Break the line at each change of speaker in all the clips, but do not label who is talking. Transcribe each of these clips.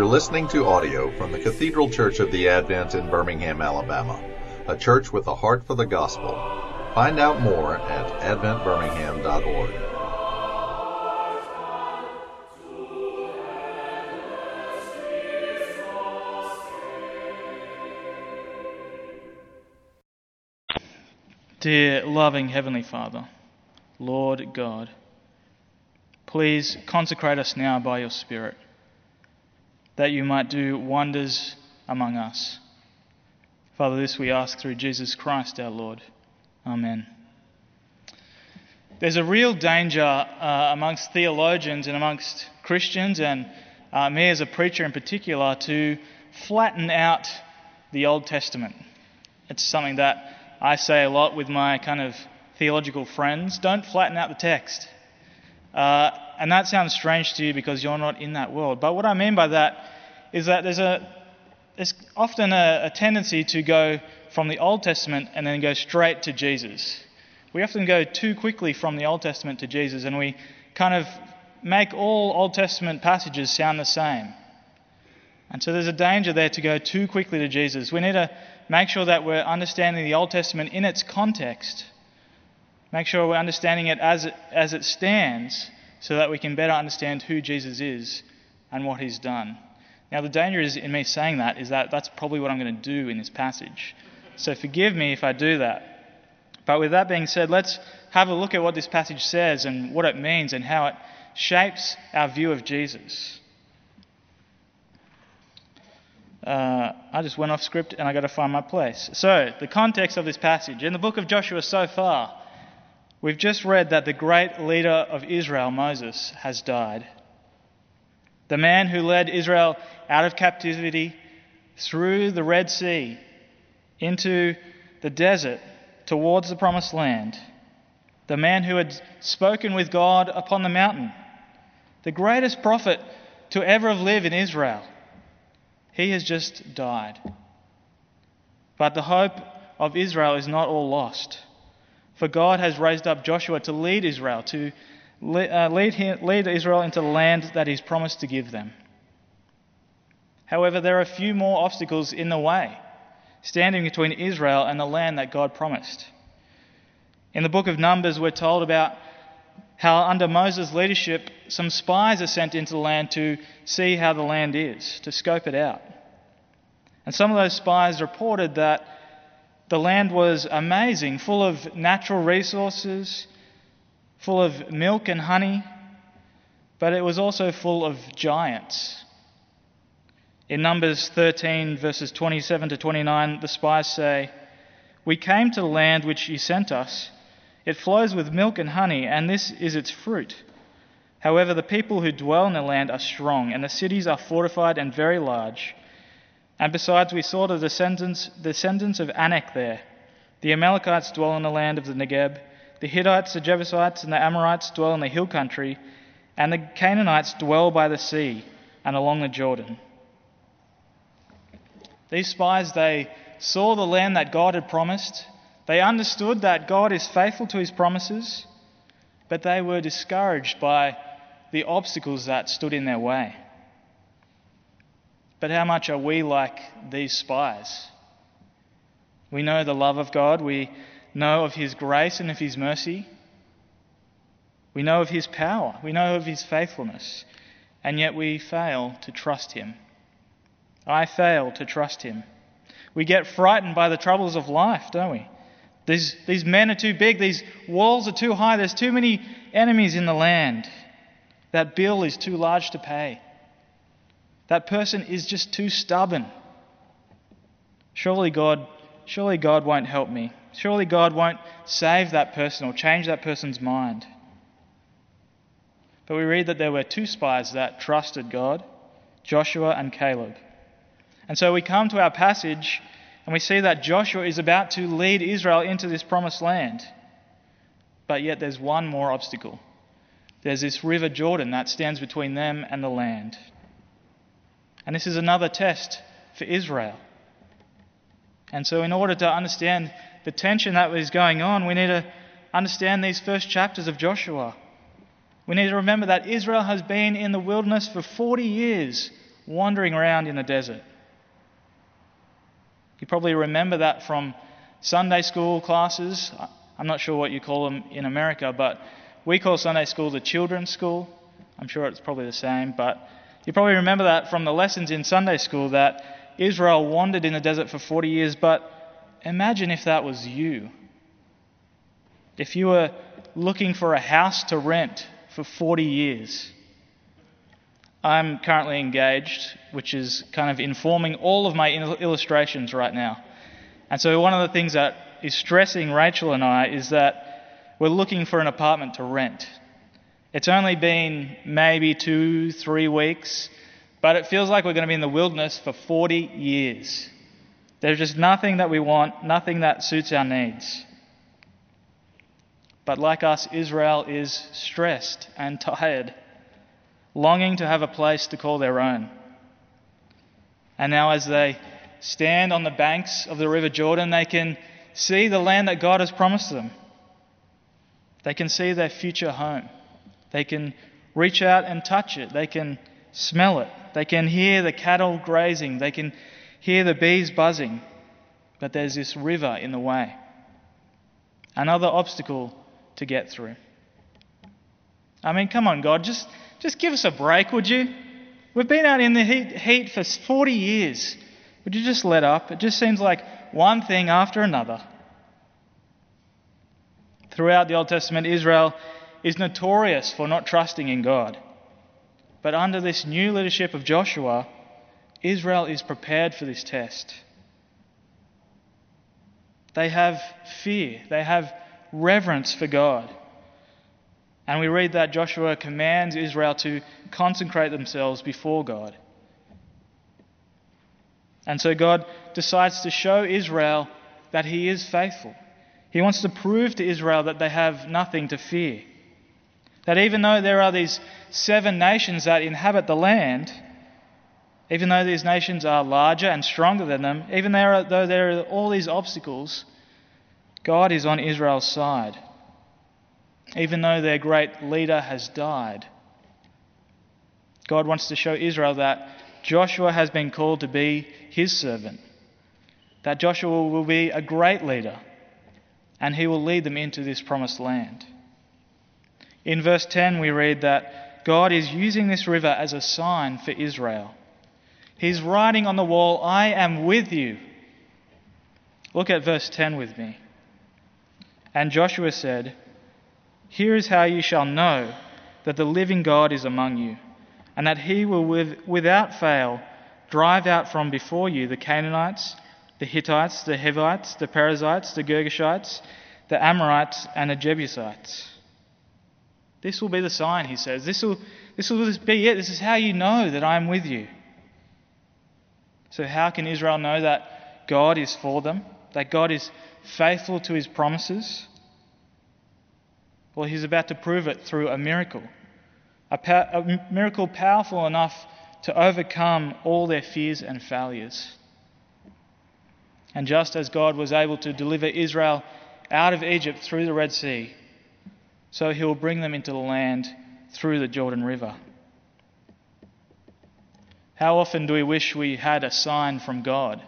You're listening to audio from the Cathedral Church of the Advent in Birmingham, Alabama, a church with a heart for the gospel. Find out more at adventbirmingham.org.
Dear loving Heavenly Father, Lord God, please consecrate us now by your Spirit, that you might do wonders among us. Father, this we ask through Jesus Christ our Lord. Amen. There's a real danger uh, amongst theologians and amongst Christians, and uh, me as a preacher in particular, to flatten out the Old Testament. It's something that I say a lot with my kind of theological friends don't flatten out the text. Uh, and that sounds strange to you because you're not in that world. But what I mean by that is that there's, a, there's often a, a tendency to go from the Old Testament and then go straight to Jesus. We often go too quickly from the Old Testament to Jesus and we kind of make all Old Testament passages sound the same. And so there's a danger there to go too quickly to Jesus. We need to make sure that we're understanding the Old Testament in its context. Make sure we're understanding it as it, as it stands so that we can better understand who Jesus is and what he's done. Now, the danger is in me saying that is that that's probably what I'm going to do in this passage. So forgive me if I do that. But with that being said, let's have a look at what this passage says and what it means and how it shapes our view of Jesus. Uh, I just went off script and I got to find my place. So, the context of this passage. In the book of Joshua so far, we've just read that the great leader of Israel, Moses, has died. The man who led Israel out of captivity through the Red Sea into the desert towards the promised land. The man who had spoken with God upon the mountain. The greatest prophet to ever have lived in Israel he has just died. But the hope of Israel is not all lost. For God has raised up Joshua to lead Israel, to uh, lead, lead Israel into the land that He's promised to give them. However, there are a few more obstacles in the way, standing between Israel and the land that God promised. In the book of Numbers, we're told about how, under Moses' leadership, some spies are sent into the land to see how the land is, to scope it out. And some of those spies reported that the land was amazing, full of natural resources, full of milk and honey, but it was also full of giants. In Numbers 13, verses 27 to 29, the spies say, We came to the land which you sent us it flows with milk and honey, and this is its fruit. However, the people who dwell in the land are strong, and the cities are fortified and very large. And besides, we saw the descendants, descendants of Anak there. The Amalekites dwell in the land of the Negeb. The Hittites, the Jebusites, and the Amorites dwell in the hill country. And the Canaanites dwell by the sea and along the Jordan. These spies, they saw the land that God had promised, they understood that God is faithful to his promises, but they were discouraged by the obstacles that stood in their way. But how much are we like these spies? We know the love of God, we know of his grace and of his mercy, we know of his power, we know of his faithfulness, and yet we fail to trust him. I fail to trust him. We get frightened by the troubles of life, don't we? These, these men are too big, these walls are too high, there's too many enemies in the land. That bill is too large to pay. That person is just too stubborn. Surely God, surely God won't help me. Surely God won't save that person or change that person's mind. But we read that there were two spies that trusted God, Joshua and Caleb. And so we come to our passage and we see that Joshua is about to lead Israel into this promised land. But yet there's one more obstacle. There's this river Jordan that stands between them and the land. And this is another test for Israel. And so, in order to understand the tension that was going on, we need to understand these first chapters of Joshua. We need to remember that Israel has been in the wilderness for 40 years wandering around in the desert. You probably remember that from Sunday school classes. I'm not sure what you call them in America, but we call Sunday school the children's school. I'm sure it's probably the same, but you probably remember that from the lessons in Sunday school that Israel wandered in the desert for 40 years, but imagine if that was you. If you were looking for a house to rent for 40 years. I'm currently engaged, which is kind of informing all of my illustrations right now. And so, one of the things that is stressing Rachel and I is that we're looking for an apartment to rent. It's only been maybe two, three weeks, but it feels like we're going to be in the wilderness for 40 years. There's just nothing that we want, nothing that suits our needs. But like us, Israel is stressed and tired, longing to have a place to call their own. And now, as they stand on the banks of the River Jordan, they can see the land that God has promised them. They can see their future home. They can reach out and touch it. They can smell it. They can hear the cattle grazing. They can hear the bees buzzing. But there's this river in the way. Another obstacle to get through. I mean, come on, God, just, just give us a break, would you? We've been out in the heat, heat for 40 years. Would you just let up? It just seems like one thing after another. Throughout the Old Testament, Israel is notorious for not trusting in God. But under this new leadership of Joshua, Israel is prepared for this test. They have fear, they have reverence for God. And we read that Joshua commands Israel to consecrate themselves before God. And so God decides to show Israel that He is faithful. He wants to prove to Israel that they have nothing to fear. That even though there are these seven nations that inhabit the land, even though these nations are larger and stronger than them, even though there are all these obstacles, God is on Israel's side. Even though their great leader has died, God wants to show Israel that Joshua has been called to be his servant, that Joshua will be a great leader, and he will lead them into this promised land. In verse 10, we read that God is using this river as a sign for Israel. He's writing on the wall, I am with you. Look at verse 10 with me. And Joshua said, Here is how you shall know that the living God is among you, and that he will without fail drive out from before you the Canaanites, the Hittites, the Hivites, the Perizzites, the Girgashites, the Amorites, and the Jebusites. This will be the sign, he says. This will, this will be it. This is how you know that I am with you. So, how can Israel know that God is for them? That God is faithful to his promises? Well, he's about to prove it through a miracle. A, pa- a miracle powerful enough to overcome all their fears and failures. And just as God was able to deliver Israel out of Egypt through the Red Sea, so he will bring them into the land through the Jordan River. How often do we wish we had a sign from God?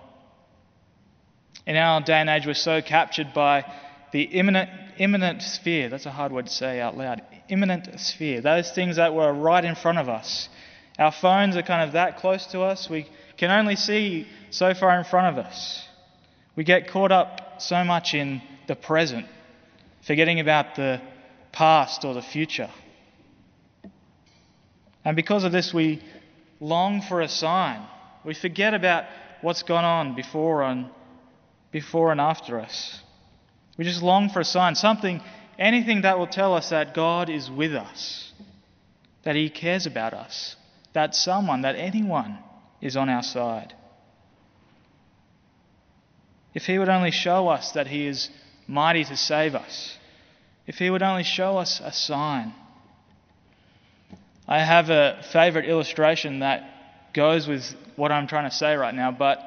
In our day and age, we're so captured by the immanent, immanent sphere. That's a hard word to say out loud. Immanent sphere. Those things that were right in front of us. Our phones are kind of that close to us. We can only see so far in front of us. We get caught up so much in the present, forgetting about the past or the future. And because of this, we long for a sign. We forget about what's gone on before and before and after us. We just long for a sign, something, anything that will tell us that God is with us, that He cares about us, that someone, that anyone is on our side. If He would only show us that He is mighty to save us, if He would only show us a sign. I have a favourite illustration that goes with what I'm trying to say right now, but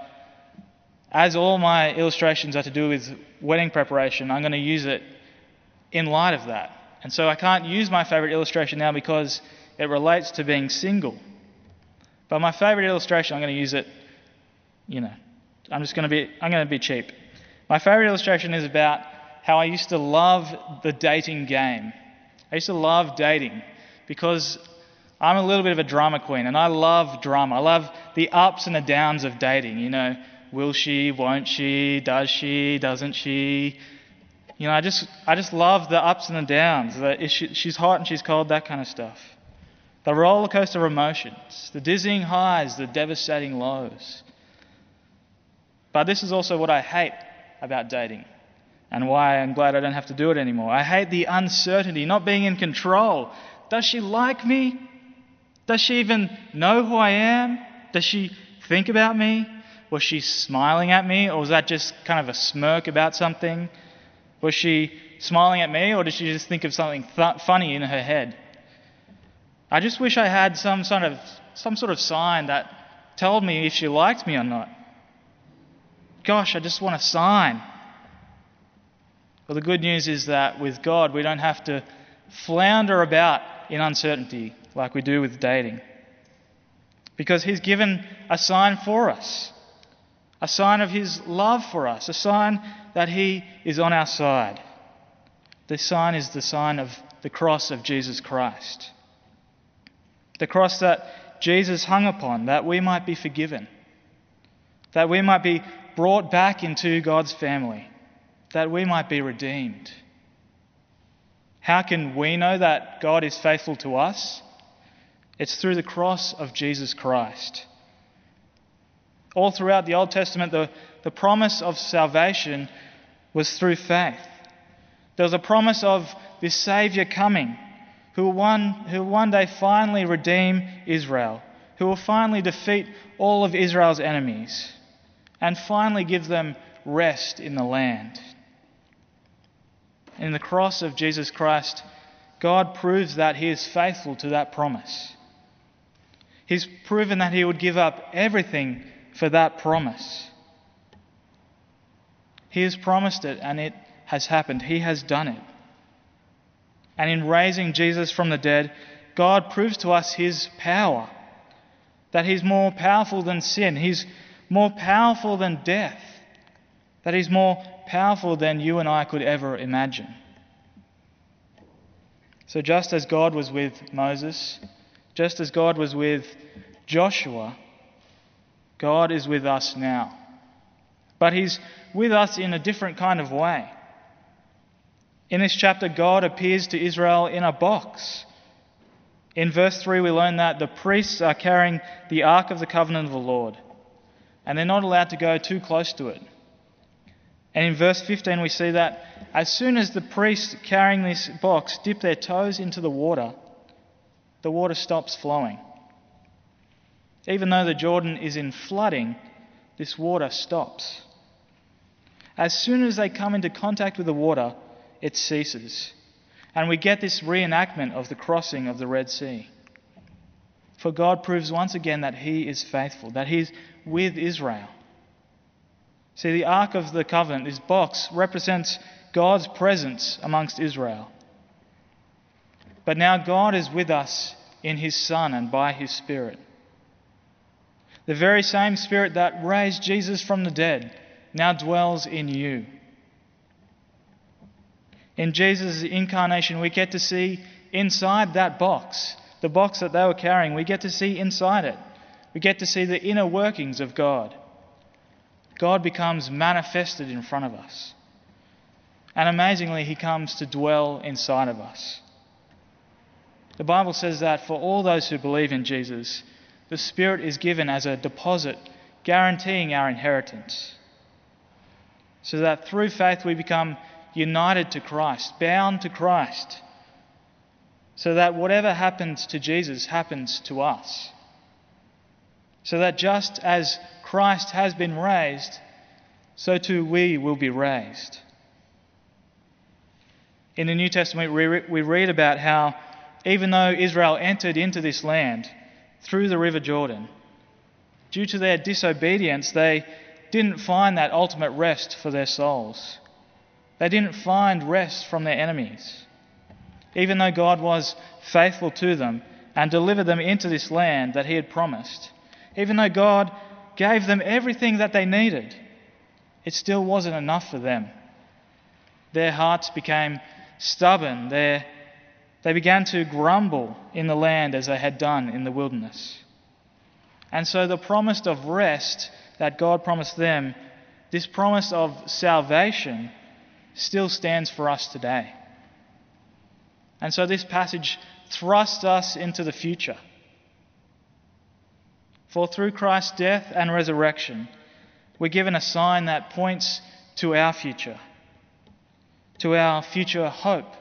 as all my illustrations are to do with wedding preparation, I'm going to use it in light of that. And so I can't use my favourite illustration now because it relates to being single. But my favorite illustration, I'm going to use it, you know, I'm just going to be, I'm going to be cheap. My favorite illustration is about how I used to love the dating game. I used to love dating because I'm a little bit of a drama queen and I love drama. I love the ups and the downs of dating. You know, will she, won't she, does she, doesn't she? You know, I just, I just love the ups and the downs. That she, she's hot and she's cold, that kind of stuff. The roller coaster of emotions, the dizzying highs, the devastating lows. But this is also what I hate about dating and why I'm glad I don't have to do it anymore. I hate the uncertainty, not being in control. Does she like me? Does she even know who I am? Does she think about me? Was she smiling at me, or was that just kind of a smirk about something? Was she smiling at me, or did she just think of something th- funny in her head? I just wish I had some sort of some sort of sign that told me if she liked me or not. Gosh, I just want a sign. Well, the good news is that with God, we don't have to flounder about in uncertainty like we do with dating. Because He's given a sign for us a sign of His love for us, a sign that He is on our side. The sign is the sign of the cross of Jesus Christ. The cross that Jesus hung upon, that we might be forgiven, that we might be brought back into God's family, that we might be redeemed. How can we know that God is faithful to us? It's through the cross of Jesus Christ. All throughout the Old Testament, the, the promise of salvation was through faith. There was a promise of this Saviour coming who will one, who will one day finally redeem Israel, who will finally defeat all of Israel's enemies, and finally give them rest in the land. In the cross of Jesus Christ, God proves that He is faithful to that promise. He's proven that he would give up everything for that promise. He has promised it and it has happened. He has done it. And in raising Jesus from the dead, God proves to us his power. That he's more powerful than sin, he's more powerful than death, that he's more powerful than you and I could ever imagine. So, just as God was with Moses, just as God was with Joshua, God is with us now. But He's with us in a different kind of way. In this chapter, God appears to Israel in a box. In verse 3, we learn that the priests are carrying the Ark of the Covenant of the Lord, and they're not allowed to go too close to it. And in verse 15, we see that as soon as the priests carrying this box dip their toes into the water, the water stops flowing. Even though the Jordan is in flooding, this water stops. As soon as they come into contact with the water, it ceases. And we get this reenactment of the crossing of the Red Sea. For God proves once again that He is faithful, that He's with Israel. See, the Ark of the Covenant, this box, represents God's presence amongst Israel. But now God is with us in His Son and by His Spirit. The very same Spirit that raised Jesus from the dead now dwells in you. In Jesus' incarnation, we get to see inside that box, the box that they were carrying, we get to see inside it. We get to see the inner workings of God. God becomes manifested in front of us. And amazingly, He comes to dwell inside of us. The Bible says that for all those who believe in Jesus, the Spirit is given as a deposit, guaranteeing our inheritance. So that through faith we become united to Christ, bound to Christ, so that whatever happens to Jesus happens to us. So that just as Christ has been raised, so too we will be raised. In the New Testament, we read about how even though Israel entered into this land through the River Jordan, due to their disobedience, they didn't find that ultimate rest for their souls. They didn't find rest from their enemies. Even though God was faithful to them and delivered them into this land that He had promised, Even though God gave them everything that they needed, it still wasn't enough for them. Their hearts became stubborn. Their, they began to grumble in the land as they had done in the wilderness. And so the promise of rest that God promised them, this promise of salvation, still stands for us today. And so this passage thrusts us into the future. For through Christ's death and resurrection, we're given a sign that points to our future, to our future hope,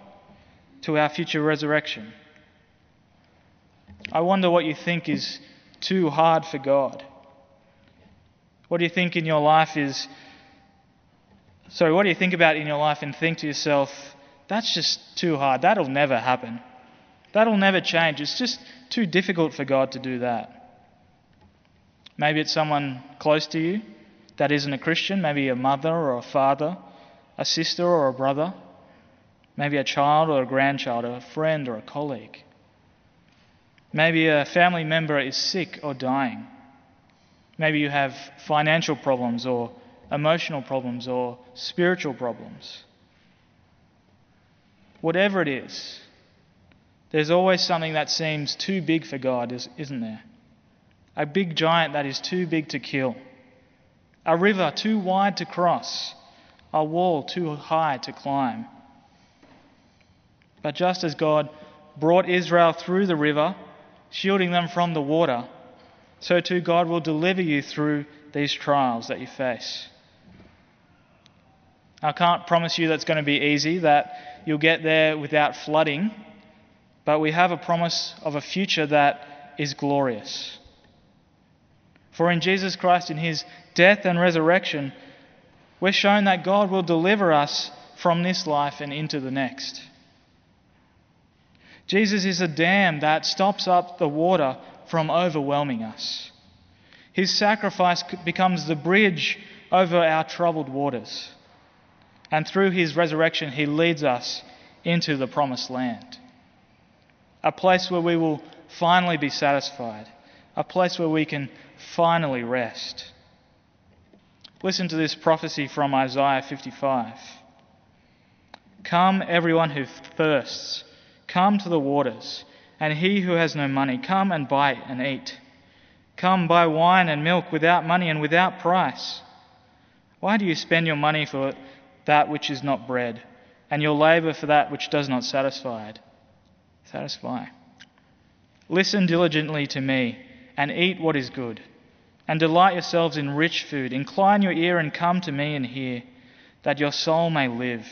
to our future resurrection. I wonder what you think is too hard for God. What do you think in your life is. Sorry, what do you think about in your life and think to yourself, that's just too hard. That'll never happen. That'll never change. It's just too difficult for God to do that. Maybe it's someone close to you that isn't a Christian, maybe a mother or a father, a sister or a brother, maybe a child or a grandchild, or a friend or a colleague. Maybe a family member is sick or dying. Maybe you have financial problems or emotional problems or spiritual problems. Whatever it is, there's always something that seems too big for God, isn't there? A big giant that is too big to kill, a river too wide to cross, a wall too high to climb. But just as God brought Israel through the river, shielding them from the water, so too God will deliver you through these trials that you face. I can't promise you that's going to be easy, that you'll get there without flooding, but we have a promise of a future that is glorious. For in Jesus Christ, in his death and resurrection, we're shown that God will deliver us from this life and into the next. Jesus is a dam that stops up the water from overwhelming us. His sacrifice becomes the bridge over our troubled waters. And through his resurrection, he leads us into the promised land. A place where we will finally be satisfied, a place where we can finally rest. Listen to this prophecy from Isaiah 55. Come, everyone who thirsts, come to the waters, and he who has no money, come and buy and eat. Come, buy wine and milk without money and without price. Why do you spend your money for that which is not bread, and your labor for that which does not satisfy? Satisfy. Listen diligently to me, and eat what is good and delight yourselves in rich food. Incline your ear and come to me and hear, that your soul may live,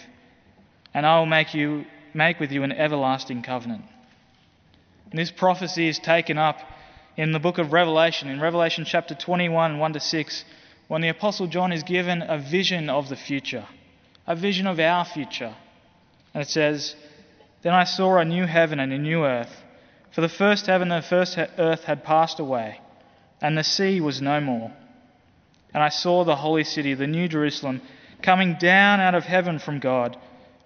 and I will make you make with you an everlasting covenant. And this prophecy is taken up in the book of Revelation, in Revelation chapter 21, 1 to 6, when the Apostle John is given a vision of the future, a vision of our future. And it says, Then I saw a new heaven and a new earth, for the first heaven and the first earth had passed away and the sea was no more. And I saw the holy city, the new Jerusalem, coming down out of heaven from God,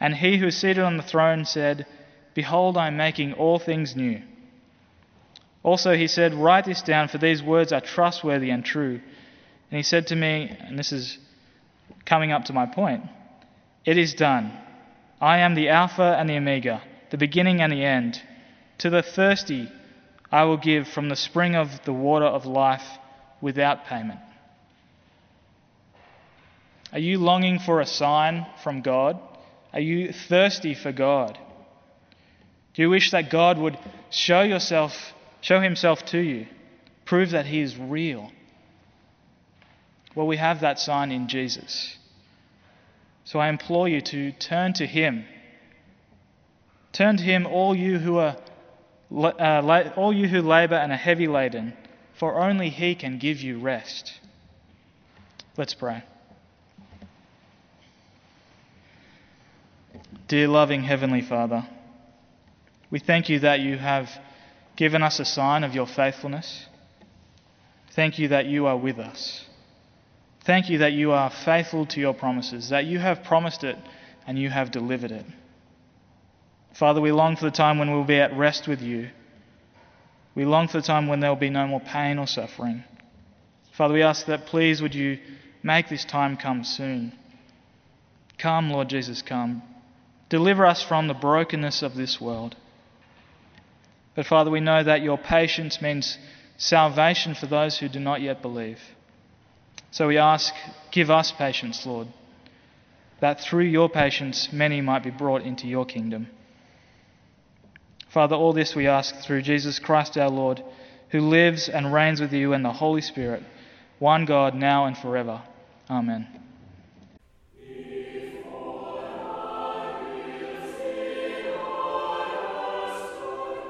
And he who is seated on the throne said, Behold, I am making all things new. Also he said, Write this down, for these words are trustworthy and true. And he said to me, and this is coming up to my point, It is done. I am the Alpha and the Omega, the beginning and the end. To the thirsty I will give from the spring of the water of life without payment. Are you longing for a sign from God? Are you thirsty for God? Do you wish that God would show yourself, show himself to you, prove that he is real? Well, we have that sign in Jesus. So I implore you to turn to him. Turn to him, all you who are uh, all you who labor and are heavy laden, for only He can give you rest. Let's pray. Dear loving Heavenly Father, we thank you that you have given us a sign of your faithfulness. Thank you that you are with us. Thank you that you are faithful to your promises, that you have promised it and you have delivered it. Father, we long for the time when we'll be at rest with you. We long for the time when there will be no more pain or suffering. Father, we ask that please would you make this time come soon. Come, Lord Jesus, come. Deliver us from the brokenness of this world. But Father, we know that your patience means salvation for those who do not yet believe. So we ask, give us patience, Lord, that through your patience many might be brought into your kingdom. Father, all this we ask through Jesus Christ our Lord, who lives and reigns with you and the Holy Spirit, one God, now and forever. Amen.